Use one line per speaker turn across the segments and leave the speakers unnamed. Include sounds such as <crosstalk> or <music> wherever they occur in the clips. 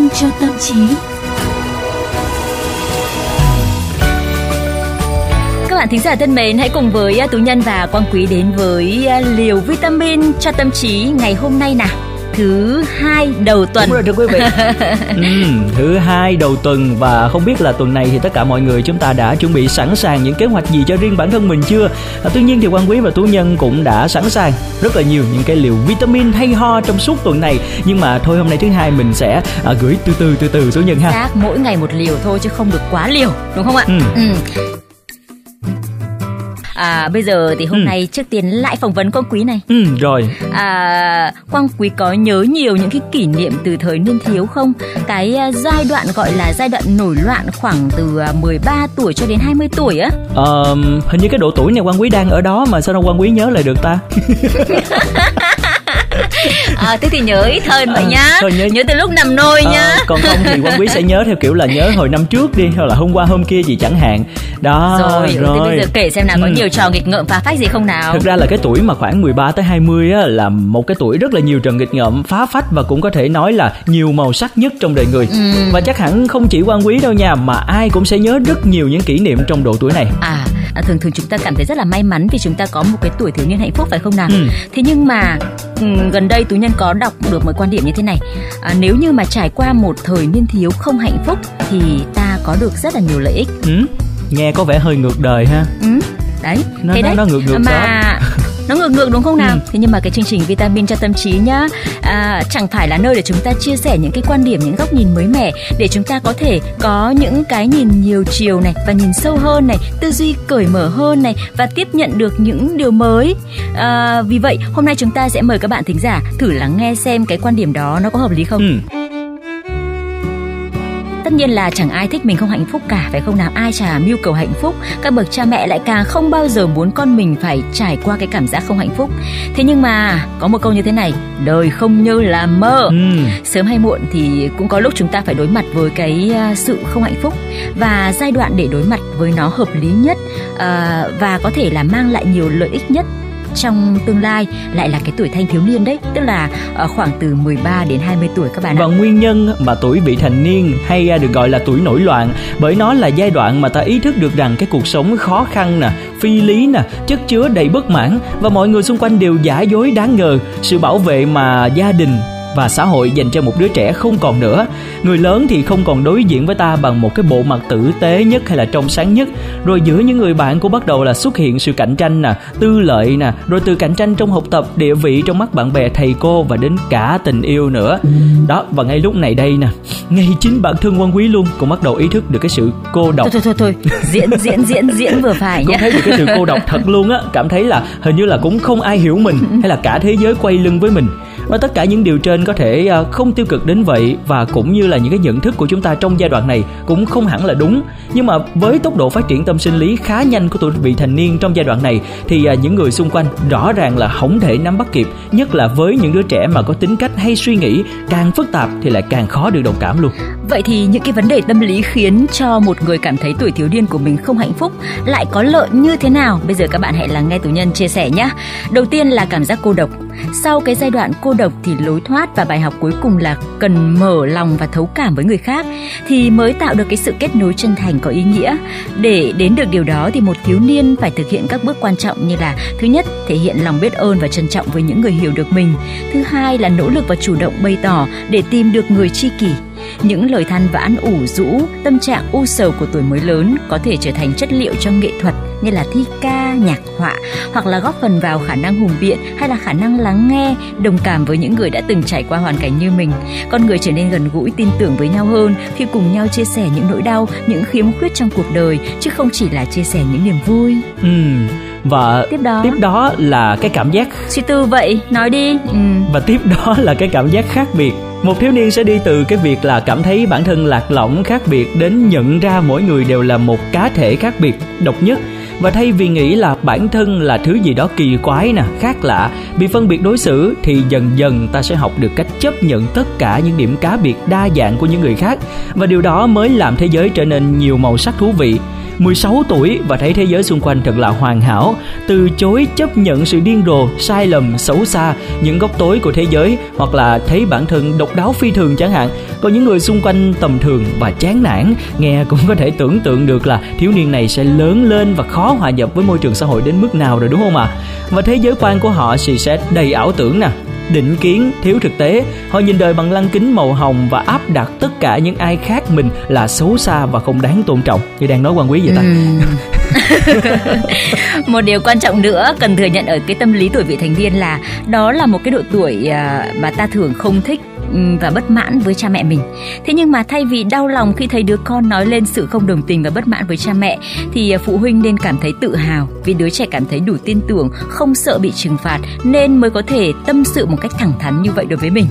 sinh cho tâm trí.
Các bạn thính giả thân mến, hãy cùng với à, Tú Nhân và Quang Quý đến với à, liều vitamin cho tâm trí ngày hôm nay nào thứ hai đầu tuần
Đúng rồi thưa quý vị <laughs> ừ, Thứ hai đầu tuần Và không biết là tuần này thì tất cả mọi người chúng ta đã chuẩn bị sẵn sàng những kế hoạch gì cho riêng bản thân mình chưa à, Tuy nhiên thì quan quý và tú nhân cũng đã sẵn sàng rất là nhiều những cái liều vitamin hay ho trong suốt tuần này Nhưng mà thôi hôm nay thứ hai mình sẽ à, gửi từ từ từ từ tú nhân ha
Xác mỗi ngày một liều thôi chứ không được quá liều đúng không ạ?
Ừ.
ừ. À, bây giờ thì hôm
Ừ.
nay trước tiên lại phỏng vấn Quang Quý này.
Ừ rồi
À, Quang Quý có nhớ nhiều những cái kỷ niệm từ thời niên thiếu không? Cái à, giai đoạn gọi là giai đoạn nổi loạn khoảng từ à, 13 tuổi cho đến 20 tuổi á.
Ờ, Hình như cái độ tuổi này quan quý đang ở đó Mà sao đâu quan quý nhớ lại được ta <laughs> <laughs>
À, thế thì nhớ ít hơn vậy
À,
nhá.
nhớ-
nhớ từ lúc nằm nôi nhá.
Ờ, còn không thì quan quý sẽ nhớ theo kiểu là nhớ hồi năm trước đi hoặc là hôm qua hôm kia gì chẳng hạn đó
rồi, thế bây giờ kể xem nào có
Ừ.
nhiều trò nghịch ngợm phá phách gì không nào?
Thực ra là cái tuổi mà khoảng 13 tới 20 á là một cái tuổi rất là nhiều trò nghịch ngợm, phá phách và cũng có thể nói là nhiều màu sắc nhất trong đời người.
Ừ.
Và chắc hẳn không chỉ quan quý đâu nha, mà ai cũng sẽ nhớ rất nhiều những kỷ niệm trong độ tuổi này.
À, à, thường thường chúng ta cảm thấy rất là may mắn vì chúng ta có một cái tuổi thiếu niên hạnh phúc phải không nào?
Ừ.
Thế nhưng mà ừm, gần đây tú nhân có đọc được một quan điểm như thế này. À, nếu như mà trải qua một thời niên thiếu không hạnh phúc thì ta có được rất là nhiều lợi ích.
Ừ? Nghe có vẻ hơi ngược đời ha.
Ừ, đấy.
Nó-
thế
nó-
đấy.
nó ngược ngược
mà nó ngược ngược đúng không nào?
Ừ.
Thế nhưng mà cái chương trình vitamin cho tâm trí nhá, à, chẳng phải là nơi để chúng ta chia sẻ những cái quan điểm, những góc nhìn mới mẻ để chúng ta có thể có những cái nhìn nhiều chiều này và nhìn sâu hơn này, tư duy cởi mở hơn này và tiếp nhận được những điều mới. À, vì vậy hôm nay chúng ta sẽ mời các bạn thính giả thử lắng nghe xem cái quan điểm đó nó có hợp lý không.
Ừ.
Tất nhiên là chẳng ai thích mình không hạnh phúc cả phải không nào? Ai chả mưu cầu hạnh phúc. Các bậc cha mẹ lại càng không bao giờ muốn con mình phải trải qua cái cảm giác không hạnh phúc. Thế nhưng mà có một câu như thế này Đời không như là mơ.
Ừ.
Sớm hay muộn thì cũng có lúc chúng ta phải đối mặt với cái à, sự không hạnh phúc Và giai đoạn để đối mặt với nó hợp lý nhất à, Và có thể là mang lại nhiều lợi ích nhất trong tương lai lại là cái tuổi thanh thiếu niên đấy tức là ờ, khoảng từ 13 đến 20 tuổi các bạn ạ.
Và nguyên nhân mà tuổi vị thành niên hay à, được gọi là tuổi nổi loạn bởi nó là giai đoạn mà ta ý thức được rằng cái cuộc sống khó khăn nè, phi lý nè, chất chứa đầy bất mãn và mọi người xung quanh đều giả dối đáng ngờ, sự bảo vệ mà gia đình và xã hội dành cho một đứa trẻ không còn nữa. Người lớn thì không còn đối diện với ta bằng một cái bộ mặt tử tế nhất hay là trong sáng nhất. Rồi giữa những người bạn cũng bắt đầu là xuất hiện sự cạnh tranh nè, tư lợi nè, rồi từ cạnh tranh trong học tập, địa vị trong mắt bạn bè, thầy cô và đến cả tình yêu nữa. Đó, và ngay lúc này đây nè, ngay chính bản thân quan quý luôn cũng bắt đầu ý thức được cái sự cô độc
Thôi thôi thôi thôi, diễn diễn diễn diễn vừa phải nhé.
thấy được cái sự cô độc thật luôn á cảm thấy là hình như là cũng không ai hiểu mình hay là cả thế giới quay lưng với mình và tất cả những điều trên có thể ờ, không tiêu cực đến vậy và cũng như là những cái nhận thức của chúng ta trong giai đoạn này cũng không hẳn là đúng nhưng mà với tốc độ phát triển tâm sinh lý khá nhanh của tuổi vị thành niên trong giai đoạn này thì ờ, những người xung quanh rõ ràng là không thể nắm bắt kịp, nhất là với những đứa trẻ mà có tính cách hay suy nghĩ càng phức tạp thì lại càng khó được đồng cảm luôn
Vậy thì những cái vấn đề tâm lý khiến cho một người cảm thấy tuổi thiếu niên của mình không hạnh phúc lại có lợi như thế nào? Bây giờ các bạn hãy lắng nghe tù nhân chia sẻ nhé. Đầu tiên là cảm giác cô độc. Sau cái giai đoạn cô độc thì lối thoát và bài học cuối cùng là cần mở lòng và thấu cảm với người khác, thì mới tạo được cái sự kết nối chân thành có ý nghĩa. Để đến được điều đó thì một thiếu niên phải thực hiện các bước quan trọng như là, thứ nhất, thể hiện lòng biết ơn và trân trọng với những người hiểu được mình. Thứ hai là nỗ lực và chủ động bày tỏ để tìm được người tri kỷ những lời than vãn ủ rũ, tâm trạng u sầu của tuổi mới lớn có thể trở thành chất liệu cho nghệ thuật như là thi ca, nhạc họa hoặc là góp phần vào khả năng hùng biện hay là khả năng lắng nghe, đồng cảm với những người đã từng trải qua hoàn cảnh như mình. Con người trở nên gần gũi, tin tưởng với nhau hơn khi cùng nhau chia sẻ những nỗi đau, những khiếm khuyết trong cuộc đời chứ không chỉ là chia sẻ những niềm vui.
Ừm, và
Tiếp đó,
tiếp đó là cái cảm giác
suy tư vậy, nói đi. Ừm.
và tiếp đó là cái cảm giác khác biệt một thiếu niên sẽ đi từ cái việc là cảm thấy bản thân lạc lõng, khác biệt đến nhận ra mỗi người đều là một cá thể khác biệt, độc nhất. Và thay vì nghĩ là bản thân là thứ gì đó kỳ quái nè, khác lạ, bị phân biệt đối xử, thì dần dần ta sẽ học được cách chấp nhận tất cả những điểm cá biệt đa dạng của những người khác. Và điều đó mới làm thế giới trở nên nhiều màu sắc thú vị. 16 tuổi và thấy thế giới xung quanh thật là hoàn hảo, từ chối chấp nhận sự điên rồ, sai lầm, xấu xa, những góc tối của thế giới hoặc là thấy bản thân độc đáo phi thường chẳng hạn. có những người xung quanh tầm thường và chán nản, nghe cũng có thể tưởng tượng được là thiếu niên này sẽ lớn lên và khó hòa nhập với môi trường xã hội đến mức nào rồi đúng không ạ? À? Và thế giới quan của họ thì sẽ đầy ảo tưởng nè, định kiến, thiếu thực tế. Họ nhìn đời bằng lăng kính màu hồng và áp đặt tất cả những ai khác mình là xấu xa và không đáng tôn trọng. Như đang nói quan quý vậy ta. Ừ. <laughs>
một điều quan trọng nữa cần thừa nhận ở cái tâm lý tuổi vị thành niên là đó là một cái độ tuổi à, mà ta thường không thích và bất mãn với cha mẹ mình. Thế nhưng mà thay vì đau lòng khi thấy đứa con nói lên sự không đồng tình và bất mãn với cha mẹ thì à, phụ huynh nên cảm thấy tự hào vì đứa trẻ cảm thấy đủ tin tưởng, không sợ bị trừng phạt nên mới có thể tâm sự một cách thẳng thắn như vậy đối với mình.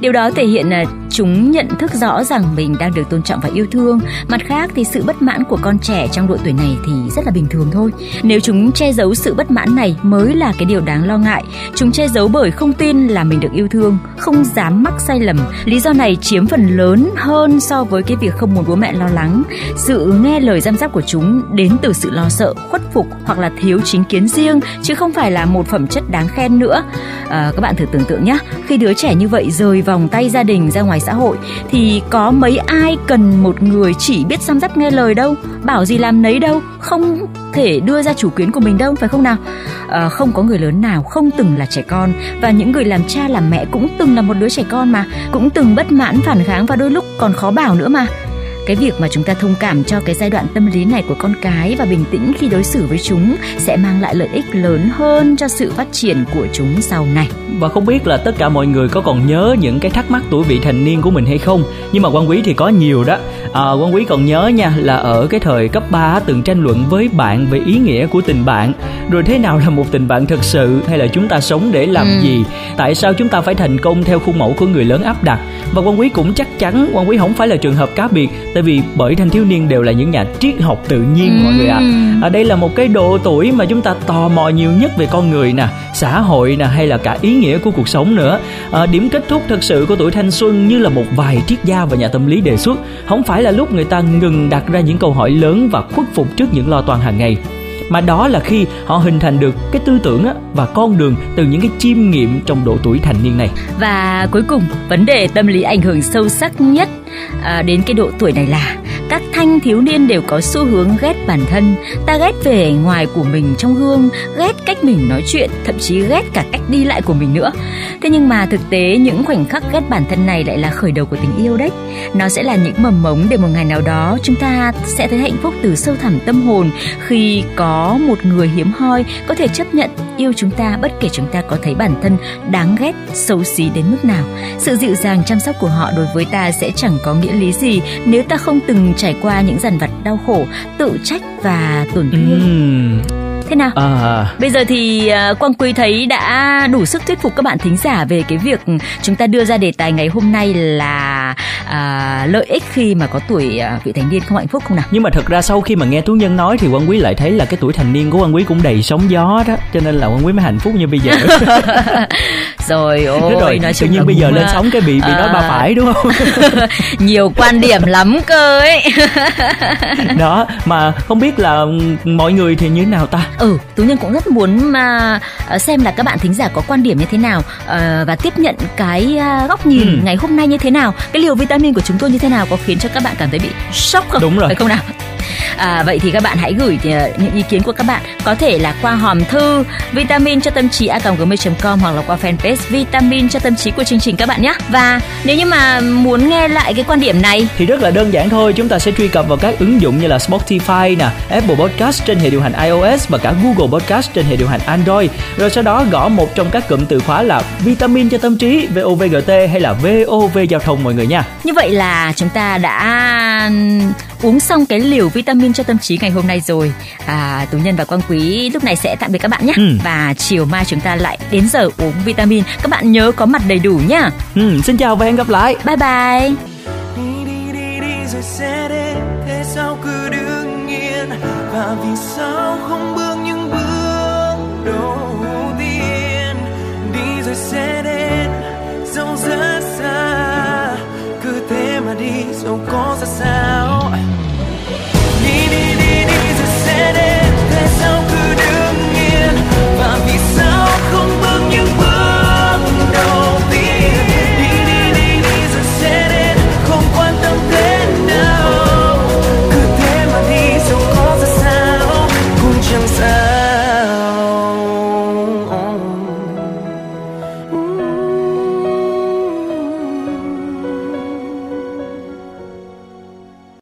Điều đó thể hiện là chúng nhận thức rõ rằng mình đang được tôn trọng và yêu thương. Mặt khác thì sự bất mãn của con trẻ trong độ tuổi này thì rất là bình thường thôi. Nếu chúng che giấu sự bất mãn này mới là cái điều đáng lo ngại. Chúng che giấu bởi không tin là mình được yêu thương, không dám mắc sai lầm. Lý do này chiếm phần lớn hơn so với cái việc không muốn bố mẹ lo lắng. Sự nghe lời giam giáp của chúng đến từ sự lo sợ, khuất phục hoặc là thiếu chính kiến riêng chứ không phải là một phẩm chất đáng khen nữa. À, các bạn thử tưởng tượng nhé, khi đứa trẻ như vậy rời vòng tay gia đình ra ngoài xã hội thì có mấy ai cần một người chỉ biết xăm dắp nghe lời đâu? Bảo gì làm nấy đâu không thể đưa ra chủ kiến của mình đâu phải không nào? À, không có người lớn nào không từng là trẻ con và những người làm cha làm mẹ cũng từng là một đứa trẻ con mà cũng từng bất mãn phản kháng và đôi lúc còn khó bảo nữa mà cái việc mà chúng ta thông cảm cho cái giai đoạn tâm lý này của con cái và bình tĩnh khi đối xử với chúng sẽ mang lại lợi ích lớn hơn cho sự phát triển của chúng sau này.
Và không biết là tất cả mọi người có còn nhớ những cái thắc mắc tuổi vị thành niên của mình hay không? Nhưng mà quan quý thì có nhiều đó. À, quan quý còn nhớ nha là ở cái thời cấp 3 từng tranh luận với bạn về ý nghĩa của tình bạn. Rồi thế nào là một tình bạn thực sự? Hay là chúng ta sống để làm ừ. gì? Tại sao chúng ta phải thành công theo khuôn mẫu của người lớn áp đặt? Và quan quý cũng chắc chắn quan quý không phải là trường hợp cá biệt tại vì bởi thanh thiếu niên đều là những nhà triết học tự nhiên ừ. mọi người ạ à. ở đây là một cái độ tuổi mà chúng ta tò mò nhiều nhất về con người nè xã hội nè hay là cả ý nghĩa của cuộc sống nữa à, điểm kết thúc thật sự của tuổi thanh xuân như là một vài triết gia và nhà tâm lý đề xuất không phải là lúc người ta ngừng đặt ra những câu hỏi lớn và khuất phục trước những lo toan hàng ngày mà đó là khi họ hình thành được cái tư tưởng á, và con đường từ những cái chiêm nghiệm trong độ tuổi thành niên này
và cuối cùng vấn đề tâm lý ảnh hưởng sâu sắc nhất à, đến cái độ tuổi này là các thanh thiếu niên đều có xu hướng ghét bản thân. Ta ghét vẻ ngoài của mình trong gương ghét cách mình nói chuyện, thậm chí ghét cả cách đi lại của mình nữa. Thế nhưng mà thực tế, những khoảnh khắc ghét bản thân này lại là khởi đầu của tình yêu đấy. Nó sẽ là những mầm mống để một ngày nào đó chúng ta sẽ thấy hạnh phúc từ sâu thẳm tâm hồn khi có một người hiếm hoi có thể chấp nhận yêu chúng ta bất kể chúng ta có thấy bản thân đáng ghét, xấu xí đến mức nào. Sự dịu dàng chăm sóc của họ đối với ta sẽ chẳng có nghĩa lý gì nếu ta không từng trải qua những dằn vặt đau khổ, tự trách và tổn thương. Uhm thế nào? À. bây giờ thì uh, quang quý thấy đã đủ sức thuyết phục các bạn thính giả về cái việc chúng ta đưa ra đề tài ngày hôm nay là uh, lợi ích khi mà có tuổi uh, vị thành niên không hạnh phúc không nào?
Nhưng mà thật ra sau khi mà nghe tú nhân nói thì quang quý lại thấy là cái tuổi thành niên của quang quý cũng đầy sóng gió đó. Cho nên là quang quý mới hạnh phúc như bây giờ. <laughs>
Rồi ôi
rồi nói tự nhiên bây giờ lên sóng cái bị bị à... nói ba phải đúng không? <laughs>
Nhiều quan điểm lắm cơ ấy.
Đó mà không biết là mọi người thì như thế nào ta
ừ tú nhân cũng rất muốn mà ờ, xem là các bạn thính giả có quan điểm như thế nào uh, và tiếp nhận cái uh, góc nhìn ừ. ngày hôm nay như thế nào cái liều vitamin của chúng tôi như thế nào có khiến cho các bạn cảm thấy bị sốc không?
Đúng rồi.
Phải không nào à, vậy thì các bạn hãy gửi uh, những ý kiến của các bạn. Có thể là qua hòm thư vitamin cho tâm trí a gmail.com hoặc là qua fanpage vitamin cho tâm trí của chương trình các bạn nhé. Và nếu như mà muốn nghe lại cái quan điểm này
thì rất là đơn giản thôi chúng ta sẽ truy cập vào các ứng dụng như là Spotify nè Apple Podcast trên hệ điều hành iOS và cả Google Podcast trên hệ điều hành Android. Rồi sau đó gõ một trong các cụm từ khóa là vitamin cho tâm trí VOVGT hay là VOV giao thông mọi người nha.
Như vậy là chúng ta đã uống xong cái liều vitamin cho tâm trí ngày hôm nay rồi. À, tú nhân và quang quý lúc này sẽ tạm biệt các bạn nhé. Ừ. và chiều mai chúng ta lại đến giờ uống vitamin. Các bạn nhớ có mặt đầy đủ nhá.
Ừ, xin chào và hẹn gặp lại.
Bye bye.
Và vì sao không